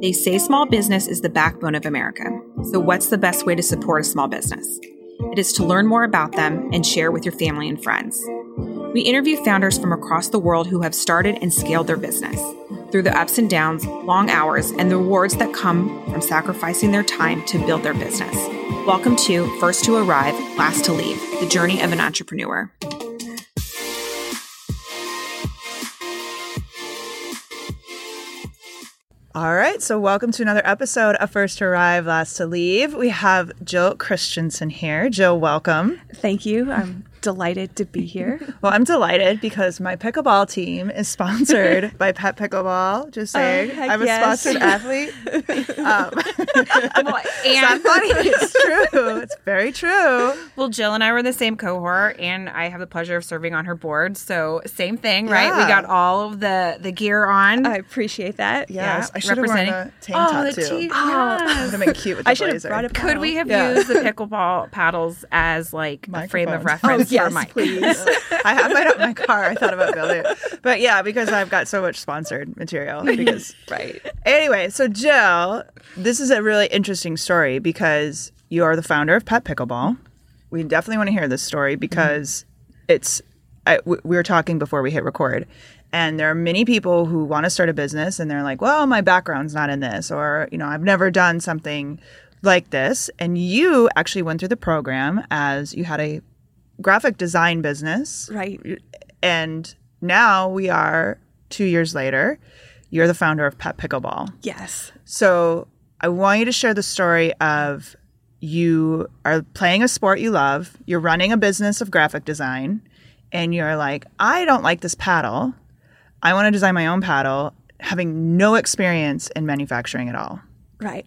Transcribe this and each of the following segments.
They say small business is the backbone of America. So, what's the best way to support a small business? It is to learn more about them and share with your family and friends. We interview founders from across the world who have started and scaled their business through the ups and downs, long hours, and the rewards that come from sacrificing their time to build their business. Welcome to First to Arrive, Last to Leave, the journey of an entrepreneur. All right, so welcome to another episode of First to Arrive, Last to Leave. We have Jill Christiansen here. Jill, welcome. Thank you. I'm delighted to be here. Well, I'm delighted because my pickleball team is sponsored by Pep Pickleball. Just Oh, saying, heck I'm a yes. sponsored athlete. Um, And funny. It's true. It's very true. well, Jill and I were in the same cohort, and I have the pleasure of serving on her board. So, same thing, right? We got all of the the gear on. I appreciate that. Yes, Yeah, I should have worn a tank oh, top too. tea- Would yes. have been cute with the I should have blazer. brought a Could we have Yeah. used the pickleball paddles as like a frame of reference Oh, yes, for please. I have mine up my car. I thought about building it, but yeah, because I've got so much sponsored material. Because right. Anyway, so Jill, this is a really interesting story because you are the founder of Pep Pickleball. We definitely want to hear this story mm-hmm. because it's. I, we were talking before we hit record, and there are many people who want to start a business and they're like, "Well, my background's not in this," or you know, "I've never done something like this." And you actually went through the program as you had a graphic design business, Right. and now we are two years later. You're the founder of Pep Pickleball. Yes. So I want you to share the story of you are playing a sport you love, you're running a business of graphic design, and you're like, I don't like this paddle. I want to design my own paddle, having no experience in manufacturing at all. Right.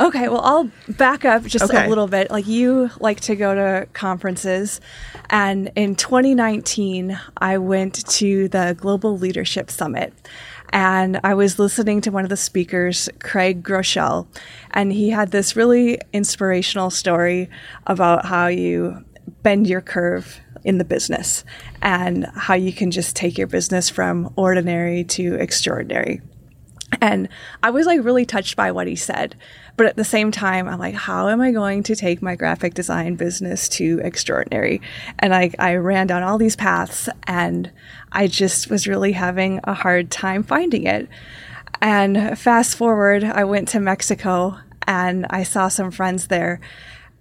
Okay, well, I'll back up just Okay. a little bit. Like, you like to go to conferences. And in 2019, I went to the Global Leadership Summit. And I was listening to one of the speakers, Craig Groeschel, and he had this really inspirational story about how you bend your curve in the business and how you can just take your business from ordinary to extraordinary. And I was like really touched by what he said. But at the same time, I'm like, how am I going to take my graphic design business to extraordinary? And I, I ran down all these paths and I just was really having a hard time finding it. And fast forward, I went to Mexico and I saw some friends there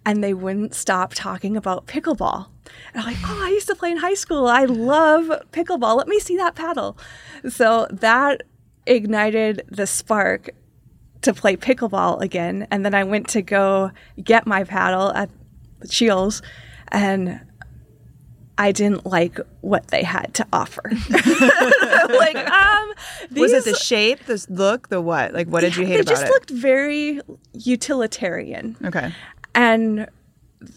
and they wouldn't stop talking about pickleball. And I'm like, oh, I used to play in high school. I love pickleball. Let me see that paddle. So that ignited the spark to play pickleball again. And then I went to go get my paddle at the Shields and I didn't like what they had to offer. like, um, Was it the shape, the look, the what? Like, what did you hate they just it? looked very utilitarian okay. and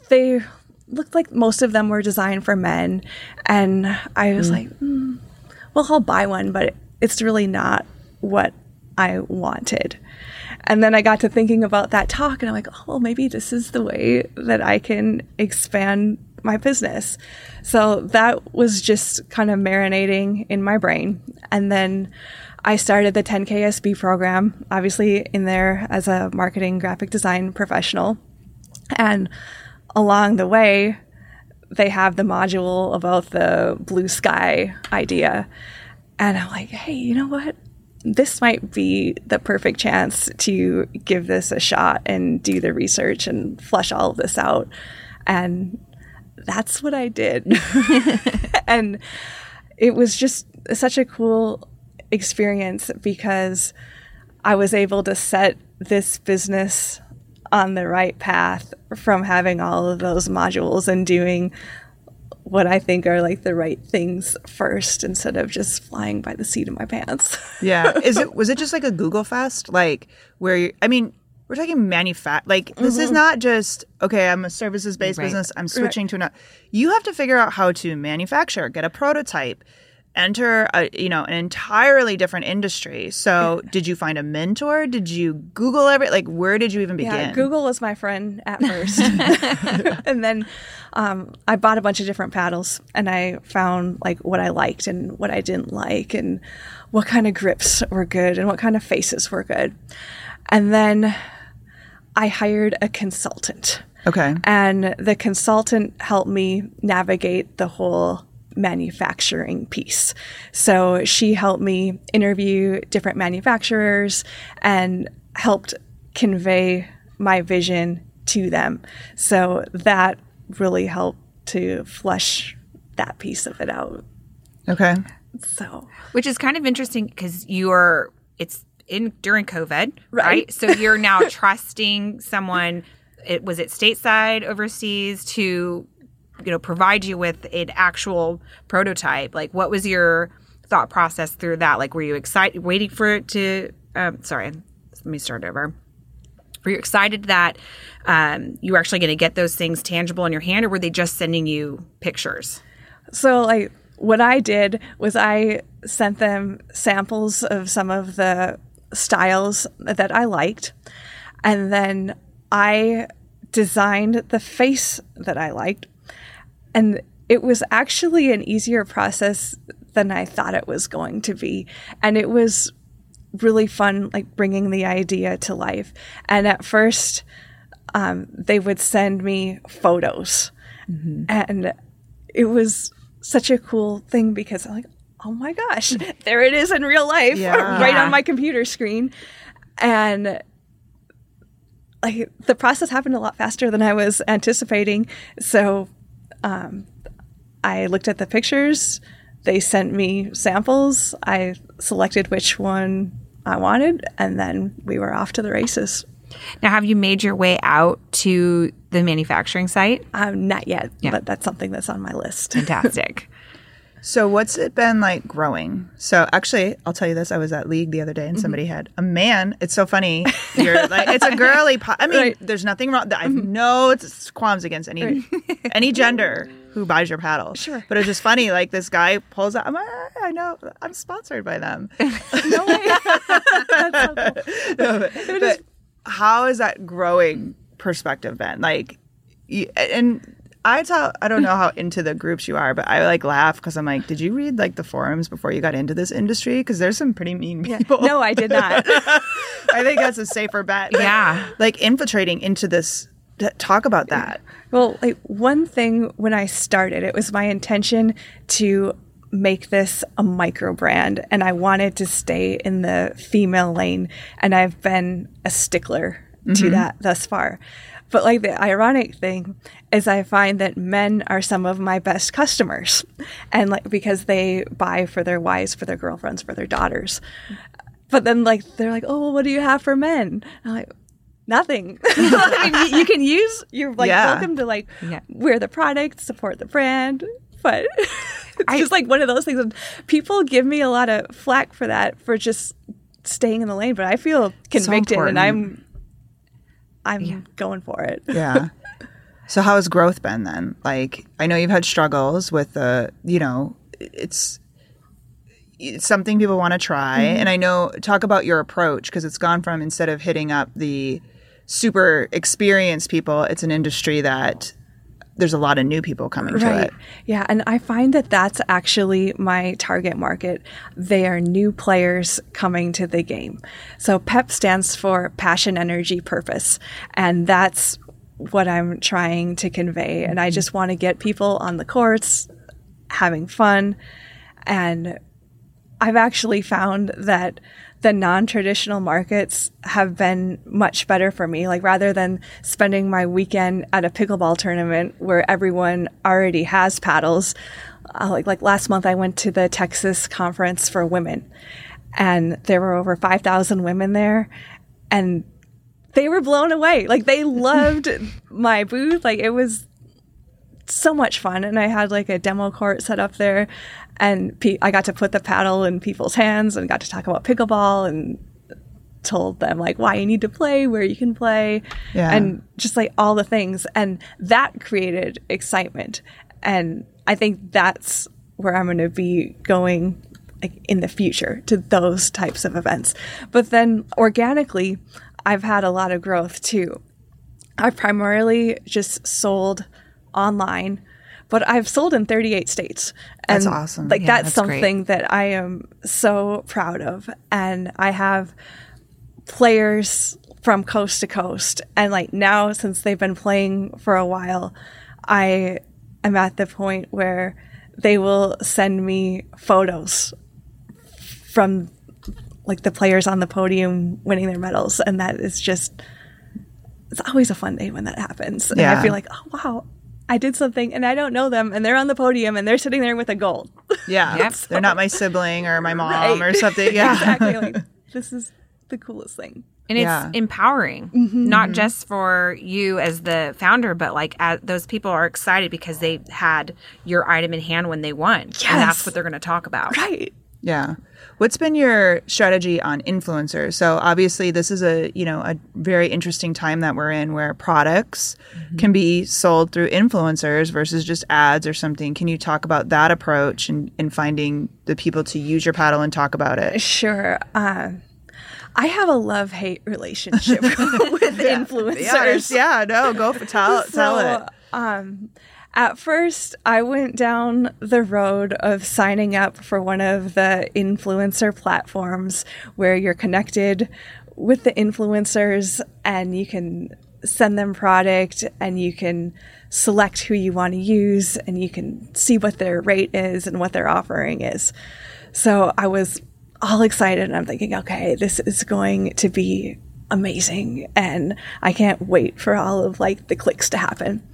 they looked like most of them were designed for men and i was like mm, well i'll buy one but it's really not what i wanted and then i got to thinking about that talk and i'm like oh well maybe this is the way that i can expand my business so that was just kind of marinating in my brain and then I started the 10KSB program, obviously in there as a marketing graphic design professional. And along the way, they have the module about the blue sky idea. And I'm like, hey, you know what? This might be the perfect chance to give this a shot and do the research and flush all of this out. And that's what I did. and it was just such a cool experience because I was able to set this business on the right path from having all of those modules and doing what I think are like the right things first instead of just flying by the seat of my pants. Yeah. Is it was it just like a Google Fest, like where you? I mean, we're talking manufact. Like this is mm-hmm. not just okay. I'm a services based Right. business. I'm switching to another. You have to figure out how to manufacture, get a prototype, enter a you know an entirely different industry. So, did you find a mentor? Did you Google every like where did you even begin? Yeah, Google was my friend at first, and then um, I bought a bunch of different paddles, and I found like what I liked and what I didn't like, and what kind of grips were good and what kind of faces were good, and then I hired a consultant. Okay. And the consultant helped me navigate the whole manufacturing piece. So she helped me interview different manufacturers and helped convey my vision to them. So that really helped to flesh that piece of it out. Okay. So, which is kind of interesting because you're it's in during COVID, right? Right. So you're now trusting someone. It was it stateside, overseas to you know provide you with an actual prototype. Like, what was your thought process through that? Like, were you excited, waiting for it to? Um, sorry, let me start over. Were you excited that um, you were actually going to get those things tangible in your hand, or were they just sending you pictures? so like what I did was I sent them samples of some of the styles that I liked, and then I designed the face that I liked. And it was actually an easier process than I thought it was going to be. And it was really fun, like bringing the idea to life. And at first, um, they would send me photos. And it was such a cool thing because I'm like, oh my gosh, there it is in real life, Yeah. right on my computer screen. And like the process happened a lot faster than I was anticipating. So um, I looked at the pictures. They sent me samples. I selected which one I wanted, and then we were off to the races. Now, have you made your way out to the manufacturing site? Um, not yet, Yeah. but that's something that's on my list. Fantastic. So what's it been like growing? So actually, I'll tell you this. I was at League the other day, and Mm-hmm. somebody had a man. It's so funny. You're like, it's a girly. Po- I mean, Right. Mm-hmm. there's nothing wrong. I have no it's qualms against any any gender who buys your paddle. Sure. But it's just funny. Like this guy pulls out. I'm like, "Ah, I know. I'm sponsored by them. no way. that's so cool. No, but, but how is that growing perspective been? Like, you, and I tell I don't know how into the groups you are, but I like laugh because I'm like, did you read like the forums before you got into this industry? Because there's some pretty mean people. No, I did not. I think that's a safer bet. Yeah. like infiltrating into this. Talk about that. Well, like one thing when I started, it was my intention to make this a micro brand and I wanted to stay in the female lane and I've been a stickler to mm-hmm. that thus far. But like the ironic thing is I find that men are some of my best customers and like because they buy for their wives, for their girlfriends, for their daughters. But then like they're like, "Oh, well, what do you have for men?" I'm like, "Nothing." I mean, you, you can use. You're like Yeah. welcome to like Yeah. wear the product, support the brand, but it's just like one of those things. And people give me a lot of flack for that for just staying in the lane, but I feel convicted important. and I'm I'm going for it. Yeah. so how has growth been then? Like I know you've had struggles with the, you know, it's it's something people want to try mm-hmm. and I know talk about your approach because it's gone from instead of hitting up the super experienced people, it's an industry that there's a lot of new people coming to Right. it. Yeah. And I find that that's actually my target market. They are new players coming to the game. So PEP stands for passion, energy, purpose. And that's what I'm trying to convey. And I mm-hmm. just want to get people on the courts having fun. And I've actually found that the non-traditional markets have been much better for me. Like rather than spending my weekend at a pickleball tournament where everyone already has paddles, uh, like like last month I went to the Texas conference for women, and there were over five thousand women there, and they were blown away. Like they loved my booth. Like it was so much fun and i had like a demo court set up there and pe- i got to put the paddle in people's hands and got to talk about pickleball and told them like why you need to play where you can play Yeah. and just like all the things and that created excitement and i think that's where I'm going to be going like in the future to those types of events. But then organically, I've had a lot of growth too. I've primarily just sold online, but I've sold in 38 states. And That's awesome. Like Yeah, that's, that's great. something that I am so proud of. And I have players from coast to coast. And like now, since they've been playing for a while, I am at the point where they will send me photos from like the players on the podium winning their medals. And that is just, it's always a fun day when that happens. And I feel like, oh, wow. I did something and I don't know them and they're on the podium and they're sitting there with a gold. Yeah. Yep. They're not my sibling or my mom Right. or something. Yeah. exactly. Like, this is the coolest thing. and it's Yeah. empowering mm-hmm. not mm-hmm. just for you as the founder but like as, those people are excited because they had your item in hand when they won and that's what they're going to talk about Right. Yeah. What's been your strategy on influencers? So obviously this is a, you know, a very interesting time that we're in where products can be sold through influencers versus just ads or something. Can you talk about that approach and, and finding the people to use your paddle and talk about it? Sure. Um, I have a love hate relationship with influencers. Yeah, yeah, no, go for tell tell it. Um, at first, I went down the road of signing up for one of the influencer platforms where you're connected with the influencers and you can send them product and you can select who you want to use and you can see what their rate is and what their offering is. So I was all excited and I'm thinking, okay, this is going to be amazing and I can't wait for all of like the clicks to happen.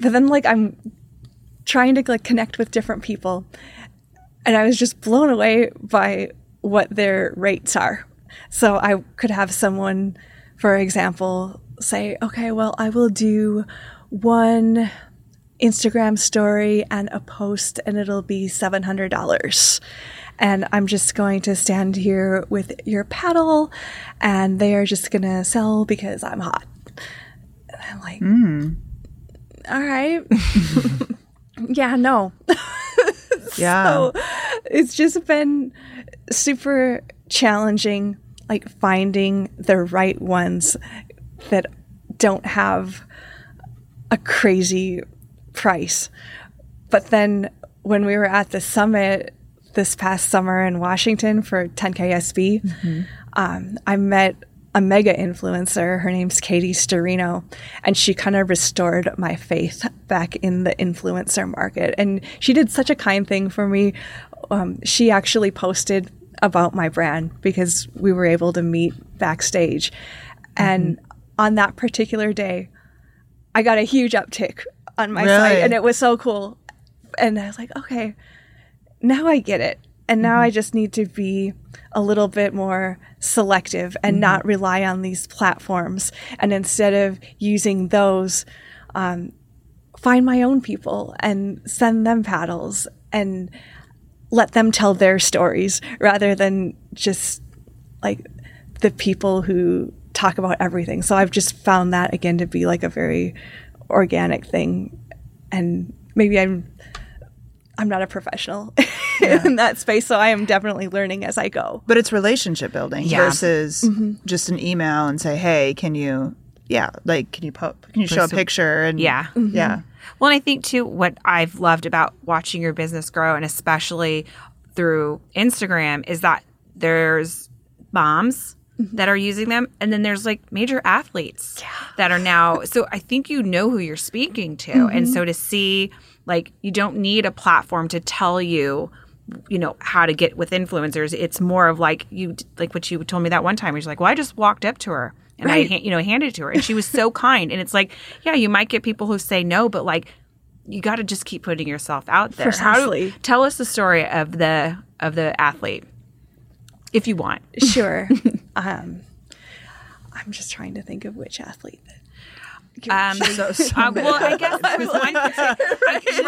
But then like I'm trying to like connect with different people and I was just blown away by what their rates are. So I could have someone, for example, say, okay, well, I will do one Instagram story and a post, and it'll be $700. And I'm just going to stand here with your paddle, and they are just going to sell because I'm hot. And I'm like, hmm. All right. yeah, no. Yeah. So it's just been super challenging, like finding the right ones that don't have a crazy price. But then when we were at the summit this past summer in Washington for 10KSB, um, I met a mega influencer. Her name's Katie Sturino, and she kind of restored my faith back in the influencer market. And she did such a kind thing for me. Um, she actually posted about my brand because we were able to meet backstage. And on that particular day, I got a huge uptick on my Really? site, and it was so cool. And I was like, okay, now I get it. And now I just need to be a little bit more selective and not rely on these platforms. And instead of using those, um, find my own people and send them paddles and let them tell their stories rather than just like the people who talk about everything. So I've just found that again to be like a very organic thing. And maybe I'm I'm not a professional in that space, so I am definitely learning as I go. But it's relationship building Yeah. versus mm-hmm. just an email and say, "Hey, can you yeah, like can you po- can you show a picture and Yeah. Mm-hmm. Yeah. Well, and I think too, what I've loved about watching your business grow, and especially through Instagram, is that there's moms mm-hmm. that are using them, and then there's like major athletes that are now. So I think you know who you're speaking to, and so to see like you don't need a platform to tell you. You know how to get with influencers. It's more of like you, like what you told me that one time. You're like, well, I just walked up to her and I, Right. ha- you know, handed it to her, and she was so kind. And it's like, yeah, you might get people who say no, but like, you got to just keep putting yourself out there. How Precisely. tell us the story of the of the athlete, if you want. Sure. um, I'm just trying to think of which athlete. Um, So uh, well, I guess there was one particular.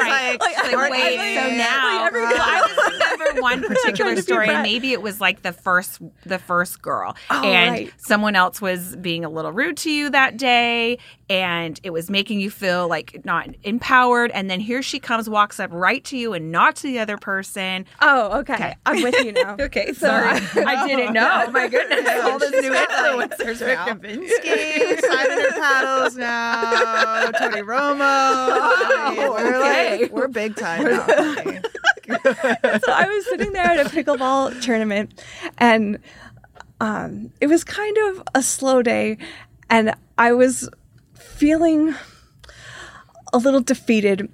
right. like, She's like, wait, like, so now well, I just remember one particular story, maybe it was like the first, the first girl, Oh, and right. someone else was being a little rude to you that day, and it was making you feel like not empowered. And then here she comes, walks up right to you, and not to the other person. Oh, okay. I'm with you now. Okay, sorry, I didn't know. Oh my goodness, all this new influencers now. Kavinsky, Simon her paddles now, Tony Romo. we're okay. like, we're big time now. so I was sitting there at a pickleball tournament, and um, it was kind of a slow day, and I was feeling a little defeated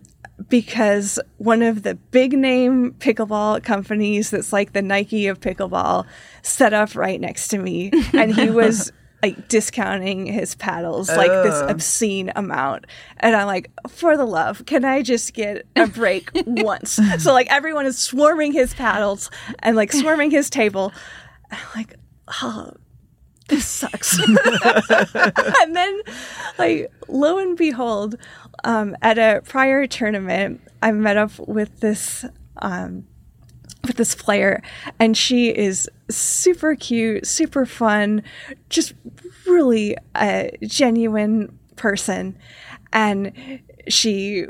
because one of the big name pickleball companies that's like the Nike of pickleball set up right next to me, and he was. Like discounting his paddles like this obscene amount. And I'm like, for the love, can I just get a break once? So like everyone is swarming his paddles and like swarming his table. And I'm like, oh, this sucks. and then like lo and behold, um, at a prior tournament, I met up with this um with this player and she is super cute, super fun, just really a genuine person. And she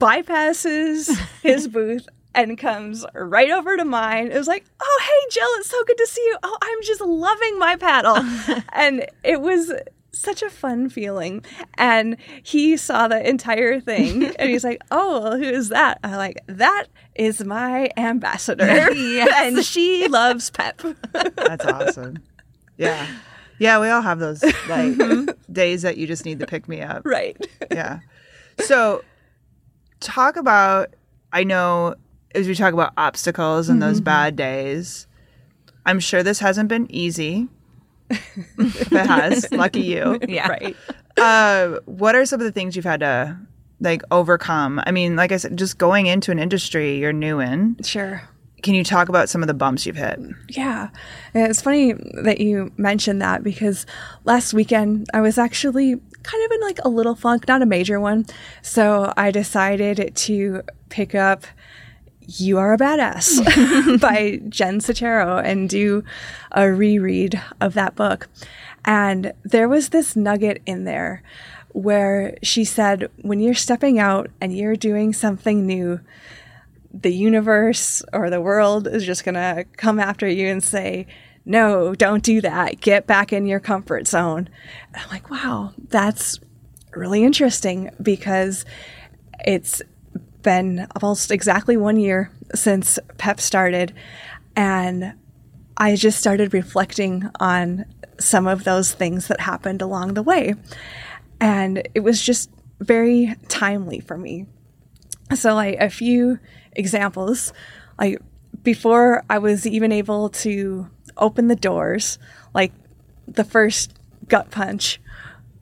bypasses his booth and comes right over to mine. It was like, oh, hey, Jill, it's so good to see you. Oh, I'm just loving my paddle. and it was such a fun feeling. And he saw the entire thing and he's like, oh, who is that? I'm like, that is my ambassador. and she loves Pep. That's awesome. Yeah. Yeah, we all have those like days that you just need to pick me up. right. Yeah. So talk about I know as we talk about obstacles and those bad days, I'm sure this hasn't been easy. if it has, lucky you. Yeah. Right. Uh, what are some of the things you've had to like overcome? I mean, like I said, just going into an industry you're new in. Sure. Can you talk about some of the bumps you've hit? Yeah. It's funny that you mentioned that because last weekend I was actually kind of in like a little funk, not a major one. So I decided to pick up You Are a Badass by Jen Sincero and do a reread of that book. And there was this nugget in there where she said, when you're stepping out and you're doing something new, the universe or the world is just going to come after you and say, no, don't do that. Get back in your comfort zone. And I'm like, wow, that's really interesting because it's been almost exactly one year since PEP started. And I just started reflecting on some of those things that happened along the way. And it was just very timely for me. So, like a few examples, like before I was even able to open the doors, like the first gut punch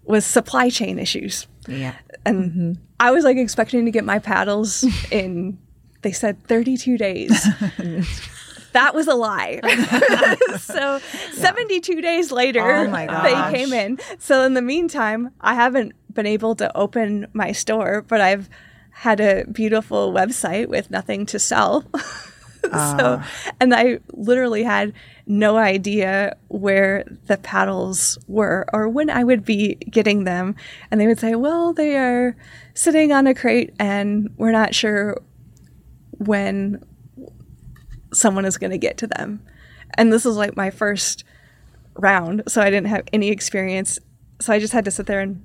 was supply chain issues. Yeah. And mm-hmm. I was like expecting to get my paddles in, they said 32 days. that was a lie. so 72 days later, Oh they came in. So in the meantime, I haven't been able to open my store, but I've had a beautiful website with nothing to sell. so, ah. and I literally had no idea where the paddles were or when I would be getting them. And they would say, well, they are sitting on a crate and we're not sure when someone is going to get to them. And this was like my first round, so I didn't have any experience. So I just had to sit there and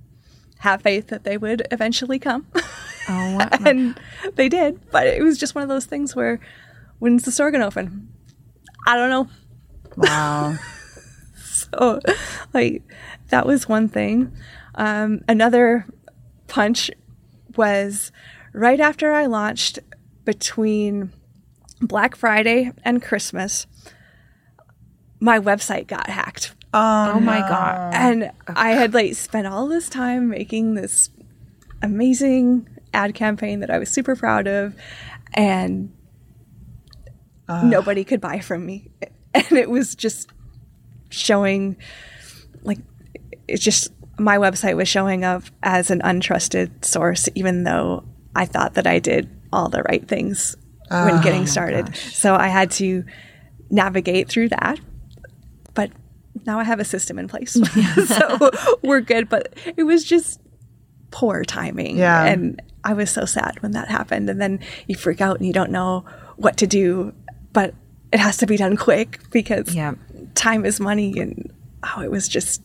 have faith that they would eventually come. Oh, wow. and they did, but it was just one of those things where when's the store going to open? I don't know. Wow. So, like, that was one thing. Um, another punch was right after I launched between Black Friday and Christmas, my website got hacked. oh, oh my god. And oh. I had like spent all this time making this amazing ad campaign that I was super proud of, and nobody could buy from me. And it was just showing like it's just my website was showing up as an untrusted source, even though I thought that I did all the right things when getting started. So I had to navigate through that. But now I have a system in place. so we're good. But it was just poor timing. Yeah. And I was so sad when that happened. And then you freak out and you don't know what to do. But it has to be done quick because Yeah. time is money. And oh, it was just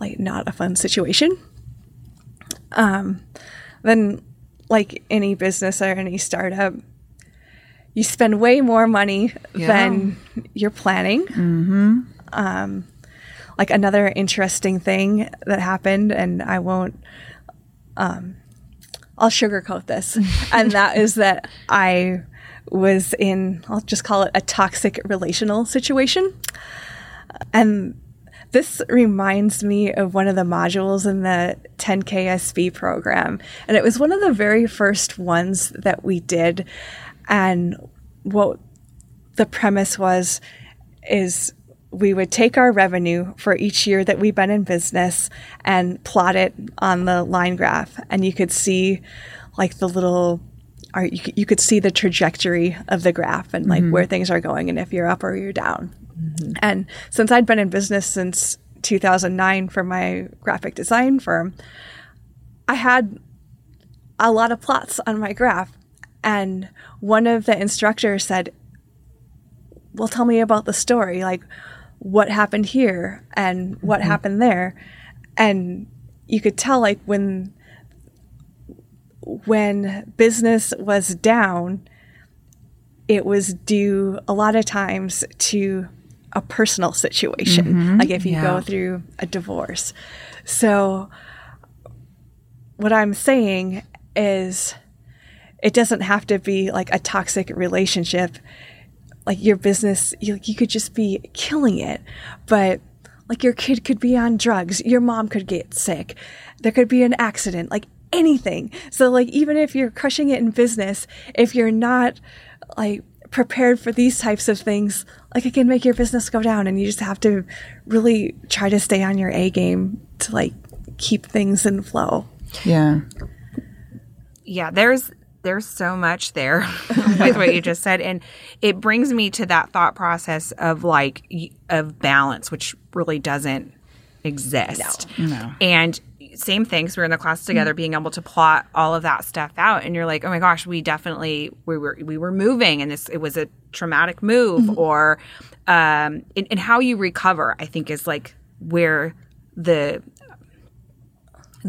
like not a fun situation. Um, then, like any business or any startup, you spend way more money than you're planning. Mm-hmm. Um, like another interesting thing that happened, and I won't. Um, I'll sugarcoat this, and that is that I was in. I'll just call it a toxic relational situation, and this reminds me of one of the modules in the 10KSB program. And it was one of the very first ones that we did. And what the premise was is we would take our revenue for each year that we've been in business and plot it on the line graph. And you could see like the little or you, could- you could see the trajectory of the graph and like mm-hmm. where things are going and if you're up or you're down. Mm-hmm. And since I'd been in business since 2009 for my graphic design firm, I had a lot of plots on my graph. And one of the instructors said, Well, tell me about the story. Like, what happened here and what mm-hmm. happened there. And you could tell, like, when when business was down, it was due a lot of times to a personal situation, mm-hmm. like if you Yeah. go through a divorce. So, what I'm saying is, it doesn't have to be like a toxic relationship. Like your business, you, you could just be killing it, but like your kid could be on drugs, your mom could get sick, there could be an accident, like anything. So, like, even if you're crushing it in business, if you're not like prepared for these types of things, like it can make your business go down, and you just have to really try to stay on your A game to like keep things in flow. Yeah. yeah there's there's so much there with what you just said. And it brings me to that thought process of like of balance which really doesn't exist. No. and same things we were in the class together being able to plot all of that stuff out. And you're like oh my gosh we definitely we were we were moving and this it was a traumatic move or um and, and how you recover i think is like where the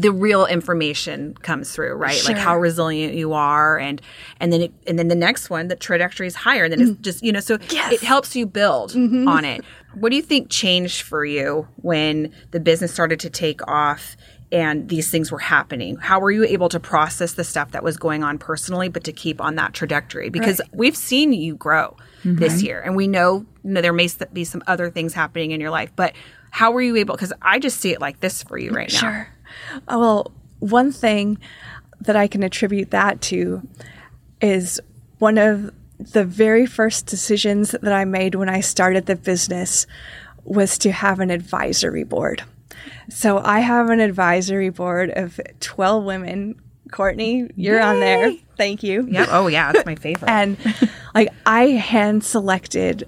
the real information comes through, right? Like how resilient you are, and and then it, and then the next one, the trajectory is higher. And then it's mm. just you know, so it helps you build mm-hmm. on it. What do you think changed for you when the business started to take off and these things were happening? How were you able to process the stuff that was going on personally, but to keep on that trajectory? Because we've seen you grow this mm-hmm. year, and we know, you know there may be some other things happening in your life, but how were you able? Because I just see it like this for you right now. Sure. Uh, well, one thing that I can attribute that to is one of the very first decisions that I made when I started the business was to have an advisory board. So I have an advisory board of 12 women. Courtney, you're on there. Thank you. Yep. Oh yeah, that's my favorite. And like I hand selected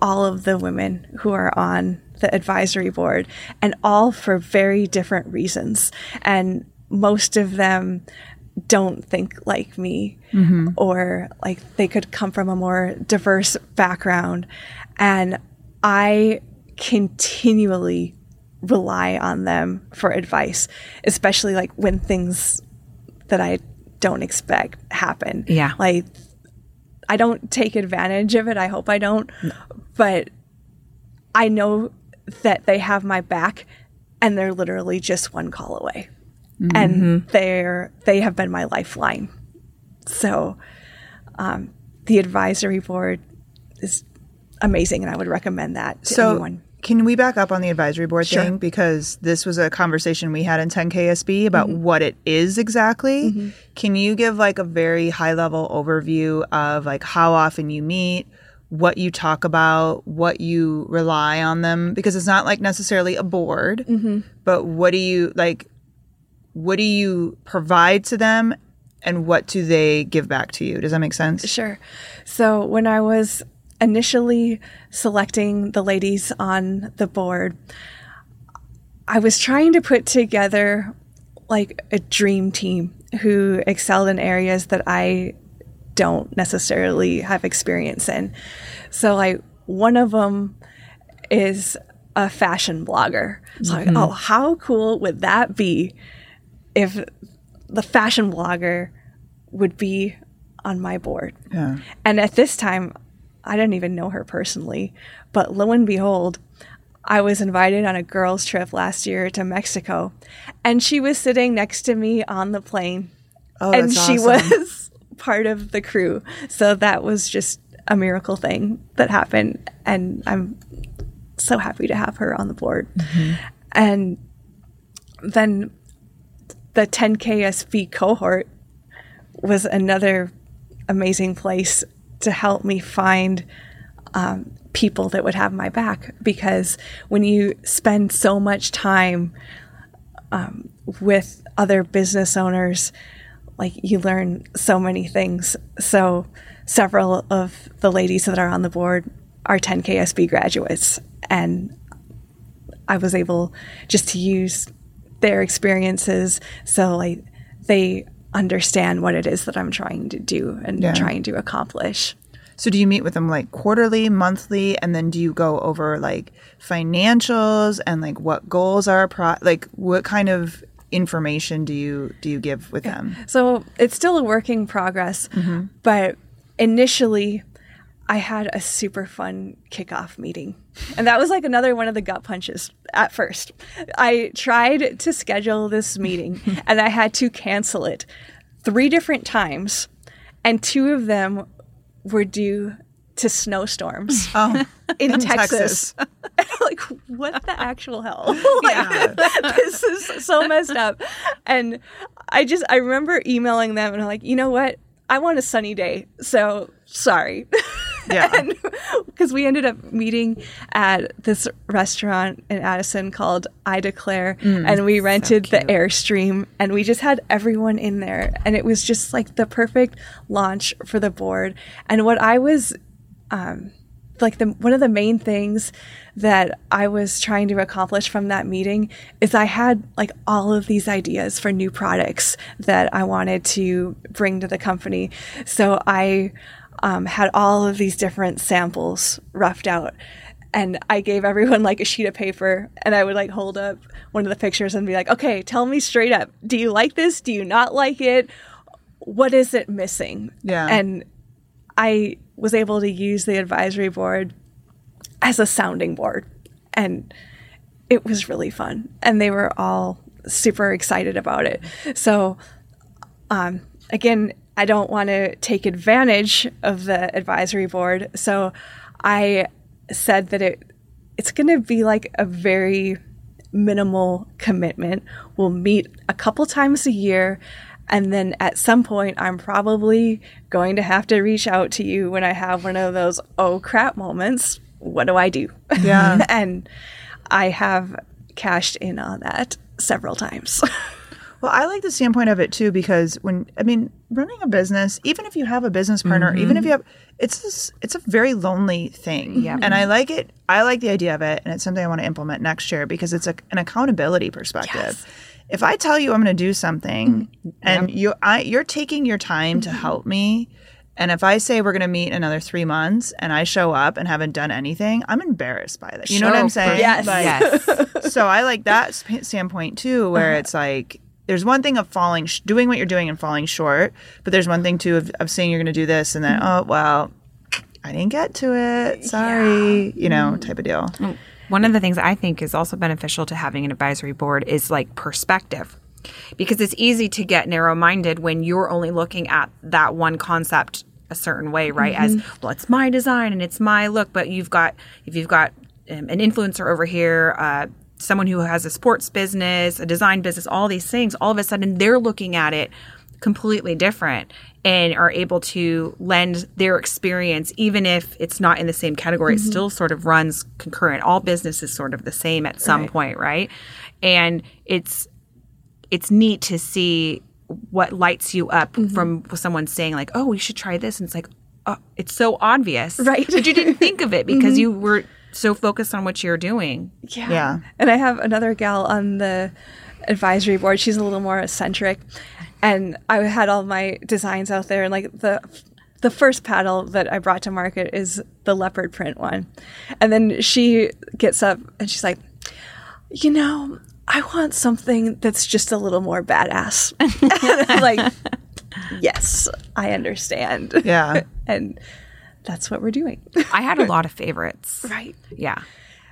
all of the women who are on the advisory board and all for very different reasons. And most of them don't think like me mm-hmm. or like they could come from a more diverse background. And I continually rely on them for advice, especially like when things that I don't expect happen. Yeah. Like I don't take advantage of it. I hope I don't. But I know that they have my back and they're literally just one call away. And they're they have been my lifeline. So um, the advisory board is amazing and I would recommend that to So, anyone. can we back up on the advisory board thing? Because this was a conversation we had in 10KSB about Mm-hmm. what it is exactly. Can you give like a very high level overview of like how often you meet, what you talk about, what you rely on them because it's not like necessarily a board, mm-hmm. but what do you like what do you provide to them and what do they give back to you? Does that make sense? Sure. So when I was initially selecting the ladies on the board, I was trying to put together like a dream team who excelled in areas that I don't necessarily have experience in. So like one of them is a fashion blogger. So like, mm-hmm. oh, how cool would that be if the fashion blogger would be on my board? Yeah. And at this time, I didn't even know her personally, but lo and behold, I was invited on a girls' trip last year to Mexico, and she was sitting next to me on the plane, Oh, and she awesome. was part of the crew. So that was just a miracle thing that happened, and I'm so happy to have her on the board. And then the 10KSB cohort was another amazing place to help me find um, people that would have my back because when you spend so much time um, with other business owners like you learn so many things so several of the ladies that are on the board are 10ksb graduates and i was able just to use their experiences so like they understand what it is that i'm trying to do and Yeah. trying to accomplish So do you meet with them like quarterly, monthly, and then do you go over like financials and like what goals are pro like what kind of information do you do you give with them? So it's still a work in progress, mm-hmm. but initially I had a super fun kickoff meeting. And that was like another one of the gut punches at first. I tried to schedule this meeting and I had to cancel it three different times, and two of them were due to snowstorms Oh, in, in Texas. like, what the actual hell? like, this is so messed up. And I just, I remember emailing them and I'm like, you know what? I want a sunny day. So sorry. Yeah. Because we ended up meeting at this restaurant in Addison called Ida Claire, and we rented the Airstream, and we just had everyone in there, and it was just like the perfect launch for the board. And what I was um, like the one of the main things that I was trying to accomplish from that meeting is I had like all of these ideas for new products that I wanted to bring to the company. So I um, had all of these different samples roughed out. And I gave everyone like a sheet of paper, and I would like hold up one of the pictures and be like, okay, tell me straight up. Do you like this? Do you not like it? What is it missing? Yeah. And I was able to use the advisory board as a sounding board. And it was really fun. And they were all super excited about it. So, um, again, I don't want to take advantage of the advisory board. So I said that it it's going to be like a very minimal commitment. We'll meet a couple times a year. And then at some point, I'm probably going to have to reach out to you when I have one of those oh crap moments. What do I do? Yeah. and I have cashed in on that several times. Well, I like the standpoint of it too because when I mean running a business, even if you have a business partner, mm-hmm. even if you have, it's this, it's a very lonely thing. Yeah. and I like it. I like the idea of it, and it's something I want to implement next year because it's a, an accountability perspective. If I tell you I'm going to do something, mm. and you, I, you're taking your time to mm-hmm. help me. And if I say we're going to meet another three months and I show up and haven't done anything, I'm embarrassed by that. You know what I'm saying? Yes. Like, Yes. so I like that sp- standpoint too, where uh-huh. it's like there's one thing of falling, sh- doing what you're doing and falling short, but there's one thing too of, of saying you're going to do this and then mm-hmm. oh well, I didn't get to it. Sorry, you know, mm-hmm. type of deal. Mm. One of the things I think is also beneficial to having an advisory board is like perspective. Because it's easy to get narrow minded when you're only looking at that one concept a certain way, right? As well, it's my design and it's my look. But you've got, if you've got um, an influencer over here, uh, someone who has a sports business, a design business, all these things, all of a sudden they're looking at it completely different and are able to lend their experience even if it's not in the same category it still sort of runs concurrent all business is sort of the same at some Right. point right and it's it's neat to see what lights you up Mm-hmm. from someone saying like oh we should try this and it's like oh, it's so obvious Right. Mm-hmm. but you didn't think of it because you were so focused on what you're doing Yeah. Yeah. And I have another gal on the advisory board. She's a little more eccentric. And I had all my designs out there and like the the first paddle that I brought to market is the leopard print one. And then she gets up and she's like, "You know, I want something that's just a little more badass." And I'm like, "Yes, I understand." Yeah. And that's what we're doing. i had a lot of favorites right. yeah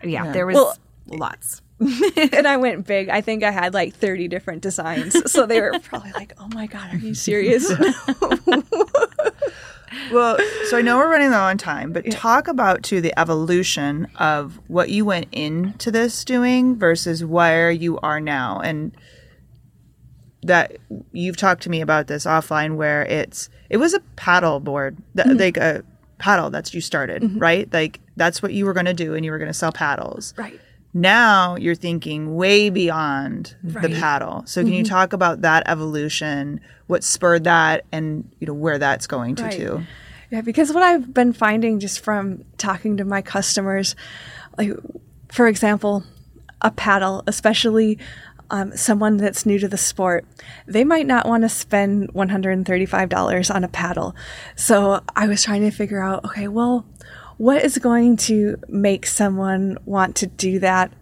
yeah, there was Well- lots and I went big. I think I had like 30 different designs. So they were probably like, oh my God, are you serious? Well, so I know we're running low on time, but talk about too the evolution of what you went into this doing versus where you are now, and that you've talked to me about this offline, where it's it was a paddle board, that, mm-hmm. like a paddle that's you started, mm-hmm. right? Like that's what you were going to do, and you were going to sell paddles. right. Now you're thinking way beyond the paddle. So can you talk about that evolution, what spurred that, and you know where that's going to Right. too? Yeah, because what I've been finding just from talking to my customers, like, for example, a paddle, especially um, someone that's new to the sport, they might not want to spend $135 on a paddle. So I was trying to figure out, okay, well, what is going to make someone want to do that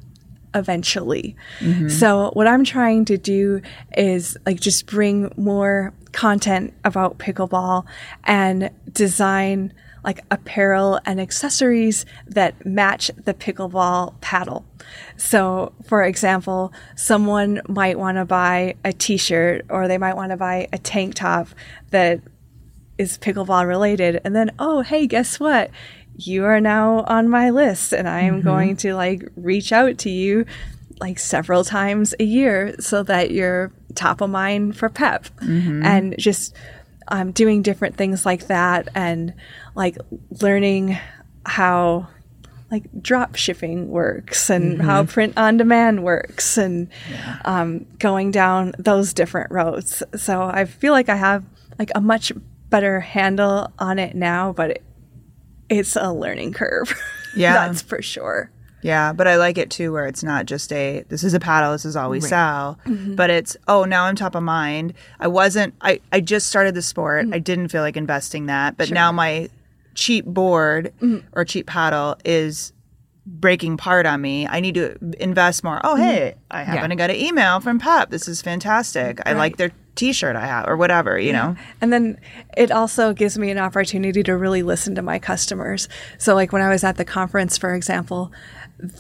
eventually. Mm-hmm. So what I'm trying to do is like just bring more content about pickleball and design like apparel and accessories that match the pickleball paddle. So, for example, someone might want to buy a t-shirt or they might want to buy a tank top that is pickleball related and then oh hey guess what you are now on my list and i am going to like reach out to you like several times a year so that you're top of mind for pep. And just um, doing different things like that and like learning how like drop shipping works and how print on demand works and um, going down those different roads. So I feel like I have like a much better handle on it now, but it, it's a learning curve. Yeah. that's for sure. Yeah, but I like it too where it's not just a this is a paddle, this is all we sell, Mm-hmm. but it's oh now I'm top of mind. I wasn't I I just started the sport. Mm-hmm. I didn't feel like investing that, but now my cheap board Mm-hmm. or cheap paddle is breaking part on me. I need to invest more. Mm-hmm. Oh hey, I happen to get an email from Pep. This is fantastic. I like their t-shirt I have or whatever, you know. And then it also gives me an opportunity to really listen to my customers. So, like when I was at the conference, for example, th-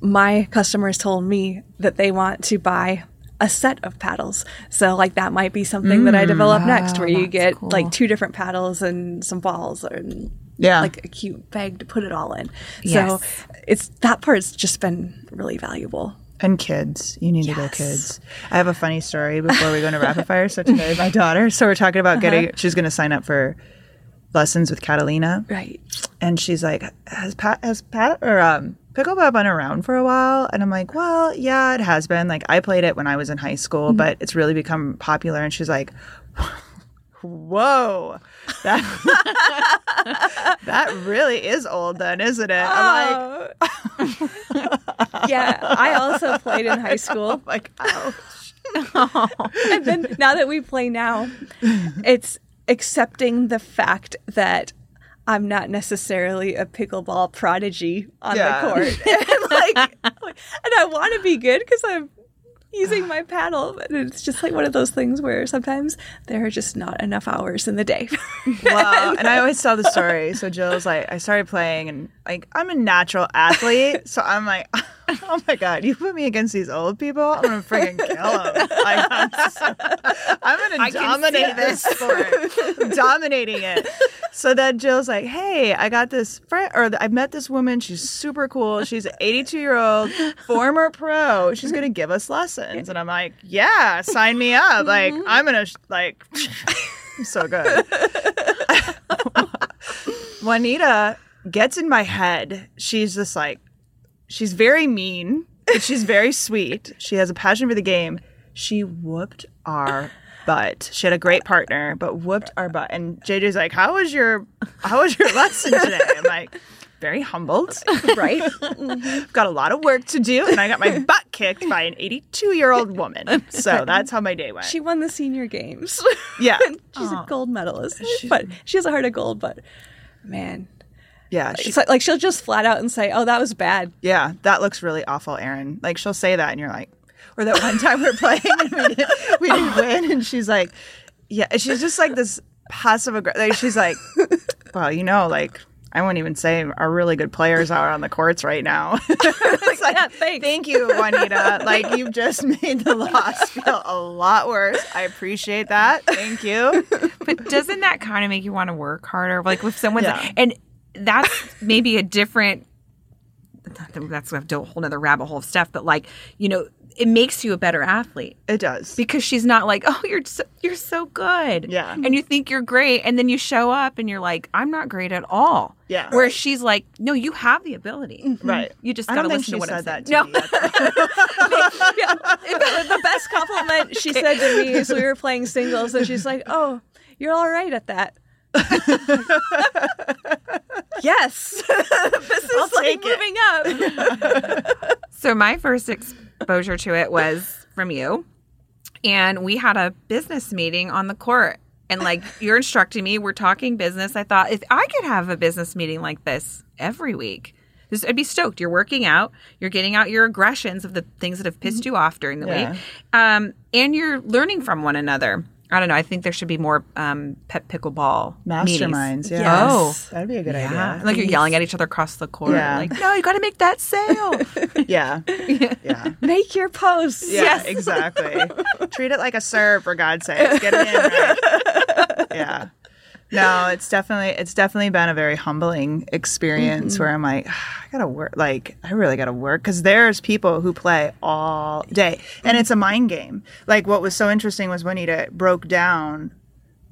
my customers told me that they want to buy a set of paddles. So, like that might be something that I mm, develop next, where you get like two different paddles and some balls and Yeah. like a cute bag to put it all in. Yes. So, it's that part's just been really valuable. And kids. You need to go kids. I have a funny story before we go into rapid fire. So today my daughter, so we're talking about getting she's gonna sign up for lessons with Catalina. Right. And she's like, Has Pat has Pat or um pickleball been around for a while? And I'm like, Well, yeah, it has been. Like I played it when I was in high school, but it's really become popular and she's like Whoa. That that really is old then, isn't it? I'm like, oh. yeah, I also played in high school. like, ouch. and then now that we play now, it's accepting the fact that I'm not necessarily a pickleball prodigy on Yeah. the court. and like, and I want to be good because I'm using my paddle, but it's just like one of those things where sometimes there are just not enough hours in the day. wow. and I always tell the story. So Jill's like, I started playing, and like I'm a natural athlete, so I'm like, oh my god, you put me against these old people, I'm gonna freaking kill them. Like, I'm, so- I'm gonna I dominate this sport, dominating it. So then Jill's like, "Hey, I got this friend, or I met this woman. She's super cool. She's an 82 year old former pro. She's gonna give us lessons." And I'm like, "Yeah, sign me up. Like, mm-hmm. I'm gonna sh- like." I'm so good. Juanita gets in my head. She's just like, she's very mean, but she's very sweet. She has a passion for the game. She whooped our butt. She had a great partner, but whooped our butt. And JJ's like, "How was your, how was your lesson today?" I'm like, very humbled. right? I've got a lot of work to do, and I got my butt kicked by an 82 year old woman. So that's how my day went. She won the senior games. yeah, She's a gold medalist, but she has a heart of gold. But man, yeah. She, it's like, like she'll just flat out and say, "Oh, that was bad." Yeah, that looks really awful, Erin. Like she'll say that, and you're like, or that one time we are playing and we didn't, we didn't win, and she's like, yeah, and she's just like this passive aggressive. Like, she's like, well, you know, like I won't even say our really good players are on the courts right now. it's like, Yeah, thanks. thank you, Juanita. Like you've just made the loss feel a lot worse. I appreciate that. Thank you. But doesn't that kind of make you want to work harder? Like with someone, Yeah. and that's maybe a different. That's a whole other rabbit hole of stuff. But like you know, it makes you a better athlete It does. because she's not like, oh, you're so, you're so good, Yeah. and you think you're great, and then you show up and you're like, I'm not great at all, Yeah. Whereas she's like, no, you have the ability, mm-hmm. Right. You just gotta don't think listen she to what said I'm that saying. to me yeah, the, the best compliment she said to me is we were playing singles, and she's like, "Oh, you're all right at that." yes, this is I'll like moving up. So my first exposure to it was from you. And we had a business meeting on the court. And like you're instructing me, we're talking business. I thought if I could have a business meeting like this every week, this, I'd be stoked. You're working out, you're getting out your aggressions of the things that have pissed you off during the Yeah. week, um, and you're learning from one another. I don't know. I think there should be more um, Pep pickleball. Masterminds. Yeah. Yes. That'd be a good Yeah, idea. like you're yelling at each other across the court. Yeah. Like, no, you got to make that sale. Yeah. Yeah. Make your post. Yeah, Yes. exactly. Treat it like a serve, for God's sake. Get it in right. Yeah. No, it's definitely it's definitely been a very humbling experience where I'm like, "Ah, I gotta work. Like, I really gotta work because there's people who play all day, and it's a mind game. Like, what was so interesting was when Juanita broke down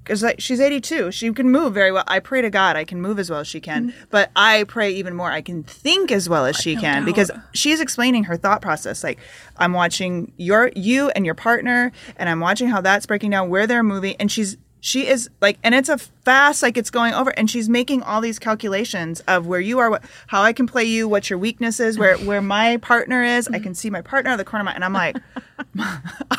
because like she's 82 she can move very well i pray to god i can move as well as she can but i pray even more i can think as well as she can because she's explaining her thought process like i'm watching your you and your partner and i'm watching how that's breaking down where they're moving and she's she is like and it's a fast like it's going over and she's making all these calculations of where you are what how i can play you what your weakness is where where my partner is i can see my partner on the corner of my and i'm like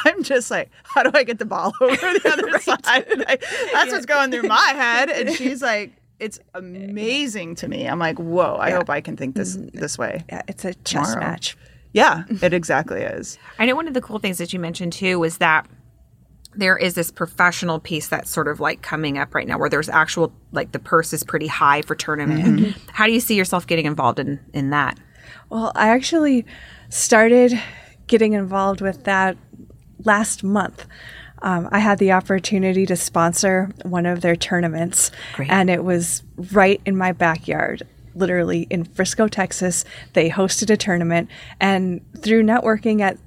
I'm just like, how do I get the ball over the other side? I, that's what's going through my head. And she's like, it's amazing to me. I'm like, whoa, I hope I can think this mm-hmm. this way. Yeah, it's a chess Tomorrow. match. Yeah, it exactly is. I know one of the cool things that you mentioned too was that there is this professional piece that's sort of like coming up right now where there's actual like the purse is pretty high for tournament. How do you see yourself getting involved in in that? Well, I actually started getting involved with that last month. Um, I had the opportunity to sponsor one of their tournaments, Great. and it was right in my backyard. Literally in Frisco, Texas, they hosted a tournament, and through networking at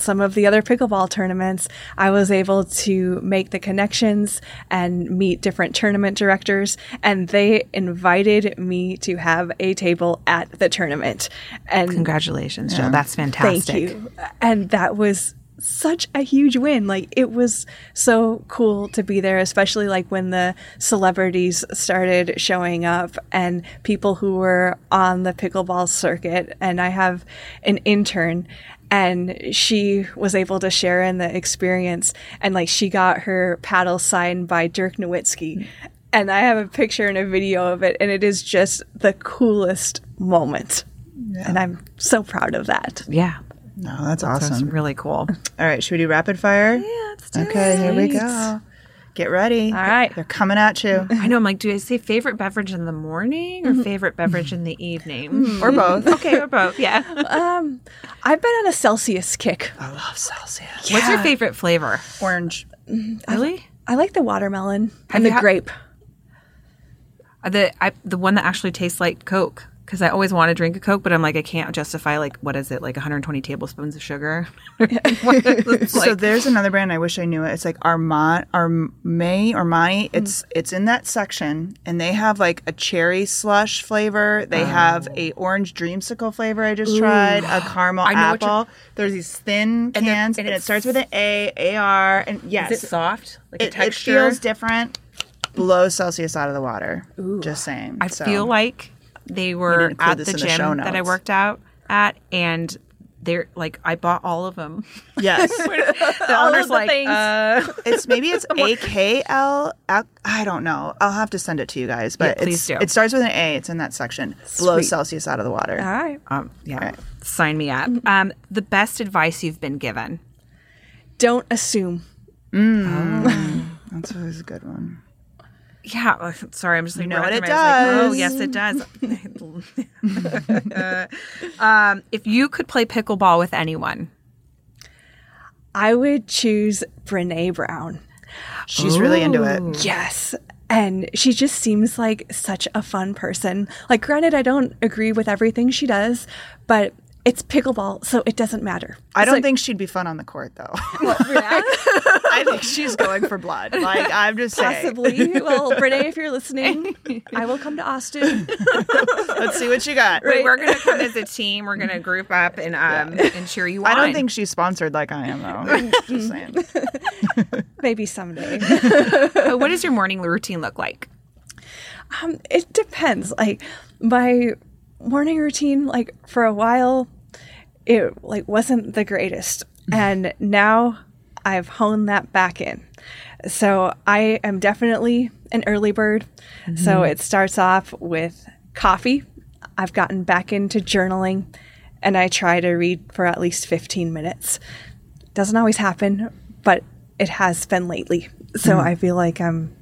some of the other pickleball tournaments, I was able to make the connections and meet different tournament directors. And they invited me to have a table at the tournament. And Congratulations, Jill. That's fantastic. thank you. And that was such a huge win. Like it was so cool to be there, especially like when the celebrities started showing up and people who were on the pickleball circuit. And I have an intern and she was able to share in the experience and like she got her paddle signed by Dirk Nowitzki. And I have a picture and a video of it and it is just the coolest moment. And I'm so proud of that. Yeah. No, that's That's awesome. really cool. All right, should we do rapid fire? Yeah, let's do Okay, here we go. Get ready. All right. They're coming at you. I know. I'm like, do I say favorite beverage in the morning or favorite beverage in the evening? or both. okay, or both. Yeah. Um, I've been on a Celsius kick. I love Celsius. What's your favorite flavor? Orange. Really? I like the watermelon and you the ha- grape. Uh, The I, the one that actually tastes like Coke. Because I always want to drink a Coke, but I'm like, I can't justify like what is it, like 120 tablespoons of sugar. It's so there's another brand. I wish I knew it. It's like Armand, Armay, Armani. Hmm. It's it's in that section, and they have like a cherry slush flavor. They oh. have a orange dreamsicle flavor. I just tried a caramel apple. There's these thin cans, and and, it starts with an A, A R, and yes, is it soft? Like a it, it feels different. Blow Celsius out of the water. Just saying. I So, feel like they were need at the in the gym that I worked out at, and they're like, I bought all of them. yes, The All owner's of the like, things. uh, it's maybe it's A K L. I don't know. I'll have to send it to you guys. But Yeah, please it's, do. it starts with an A. It's in that section. Blows Sweet. Celsius out of the water. All right. um, yeah, Right. sign me up. Um, the best advice you've been given. Don't assume. That's always a good one. Yeah, uh, sorry, I'm just like, You know what it my- does. oh, yes, it does. um, if you could play pickleball with anyone, I would choose Brene Brown. She's really into it. Yes. And she just seems like such a fun person. Like, granted, I don't agree with everything she does, but it's pickleball, so it doesn't matter. I don't So- think she'd be fun on the court, though. I think she's going for blood. Like I'm just saying. Possibly. Well, Brene, if you're listening, I will come to Austin. Let's see what you got. Wait, we're gonna come as a team. We're gonna group up and um and cheer you on. I don't think she's sponsored like I am, though. just saying. Maybe someday. What does your morning routine look like? Um, it depends. Like my morning routine, like for a while, it like wasn't the greatest, and now I've honed that back in. So I am definitely an early bird. So mm-hmm. it starts off with coffee. I've gotten back into journaling, and I try to read for at least fifteen minutes. Doesn't always happen, but it has been lately. So mm-hmm. I feel like I'm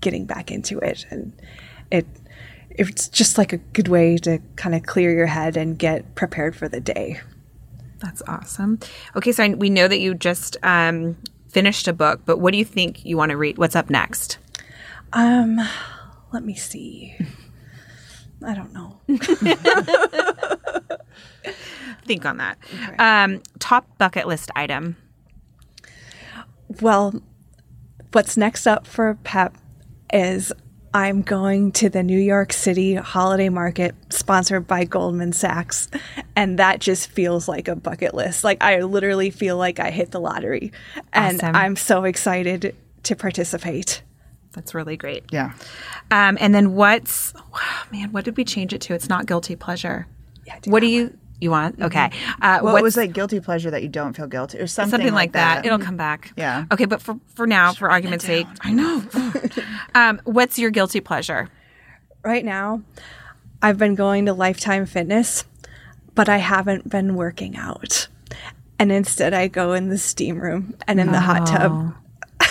getting back into it and it it's just like a good way to kind of clear your head and get prepared for the day. That's awesome. Okay, so I, we know that you just um, finished a book, but what do you think you want to read? What's up next? Um let me see. I don't know. Think on that. Um, top bucket list item. Well, what's next up for Pep is I'm going to the New York City holiday market sponsored by Goldman Sachs. And that just feels like a bucket list. Like I literally feel like I hit the lottery. And Awesome. I'm so excited to participate. That's really great. Yeah. Um, and then what's wow, man? What did we change it to? It's not guilty pleasure. Yeah, do What do that you you want? Okay. Uh, What what's was like guilty pleasure that you don't feel guilty or something, something like that. It'll come back. Yeah. Okay, but for for now, for argument's sake, I know. um, what's your guilty pleasure? right now, I've been going to Lifetime Fitness, but I haven't been working out. And instead, I go in the steam room and in the hot tub.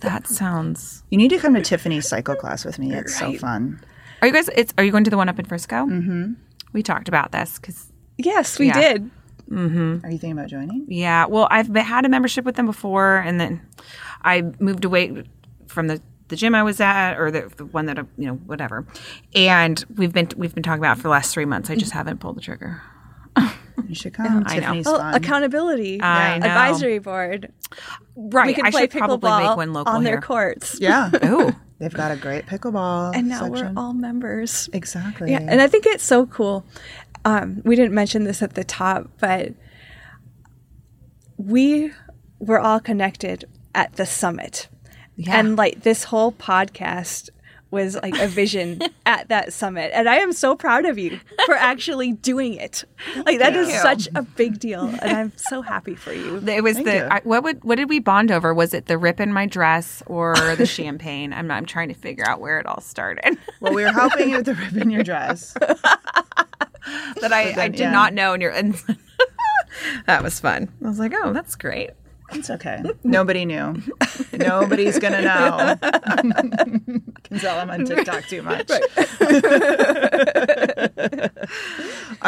That sounds. You need to come to Tiffany's cycle class with me. It's so fun. Are you guys? It's are you going to the one up in Frisco? Mm-hmm. We talked about this because Yes, we Yeah. did. Mm-hmm. Are you thinking about joining? yeah. Well, I've had a membership with them before, and then I moved away from the the gym I was at, or the, the one that I- you know, whatever. And we've been we've been talking about it for the last three months. I just haven't pulled the trigger. You should come. I know. Well, fun. accountability, I know. advisory board. Right. We can I play probably pickleball make one local on their here. courts. yeah. Oh, They've got a great pickleball And now section. we're all members. exactly. Yeah, and I think it's so cool. Um, we didn't mention this at the top, but we were all connected at the summit. Yeah. And like this whole podcast was like a vision at that summit. And I am so proud of you for actually doing it. Like that is you. such a big deal. And I'm so happy for you. it was Thank the. I, what would what did we bond over? Was it the rip in my dress or the champagne? I'm I'm trying to figure out where it all started. Well, we were helping you with the rip in your dress. that I, I did yeah. not know, and you're and that was fun. I was like, oh, that's great. It's okay. Nobody knew. Nobody's gonna know. Can tell I'm on TikTok too much. All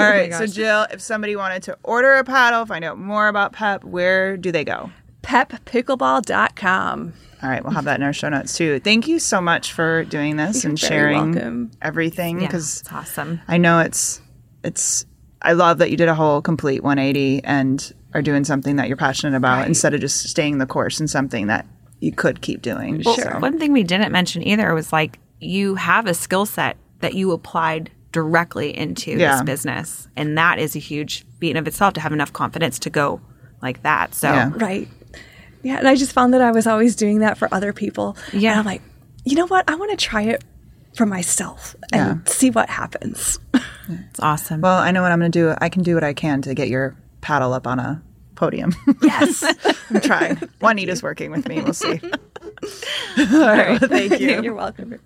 oh right, so Jill, if somebody wanted to order a paddle, find out more about PEP, where do they go? peppickleball.com. All right, we'll have that in our show notes too. Thank you so much for doing this You're and sharing welcome. everything Yeah, because it's awesome. I know it's it's I love that you did a whole complete 180 and are doing something that you're passionate about instead of just staying the course in something that you could keep doing. Well, So- One thing we didn't mention either was like you have a skill set that you applied directly into Yeah. this business. And that is a huge beat in of itself to have enough confidence to go like that. So Yeah. Right. Yeah, and I just found that I was always doing that for other people. Yeah. And I'm like, you know what? I want to try it for myself and see what happens. it's awesome. Well, I know what I'm going to do. I can do what I can to get your paddle up on a podium. yes. I'm trying. Juanita's working with me. We'll see. All right. Well, thank you. You're welcome.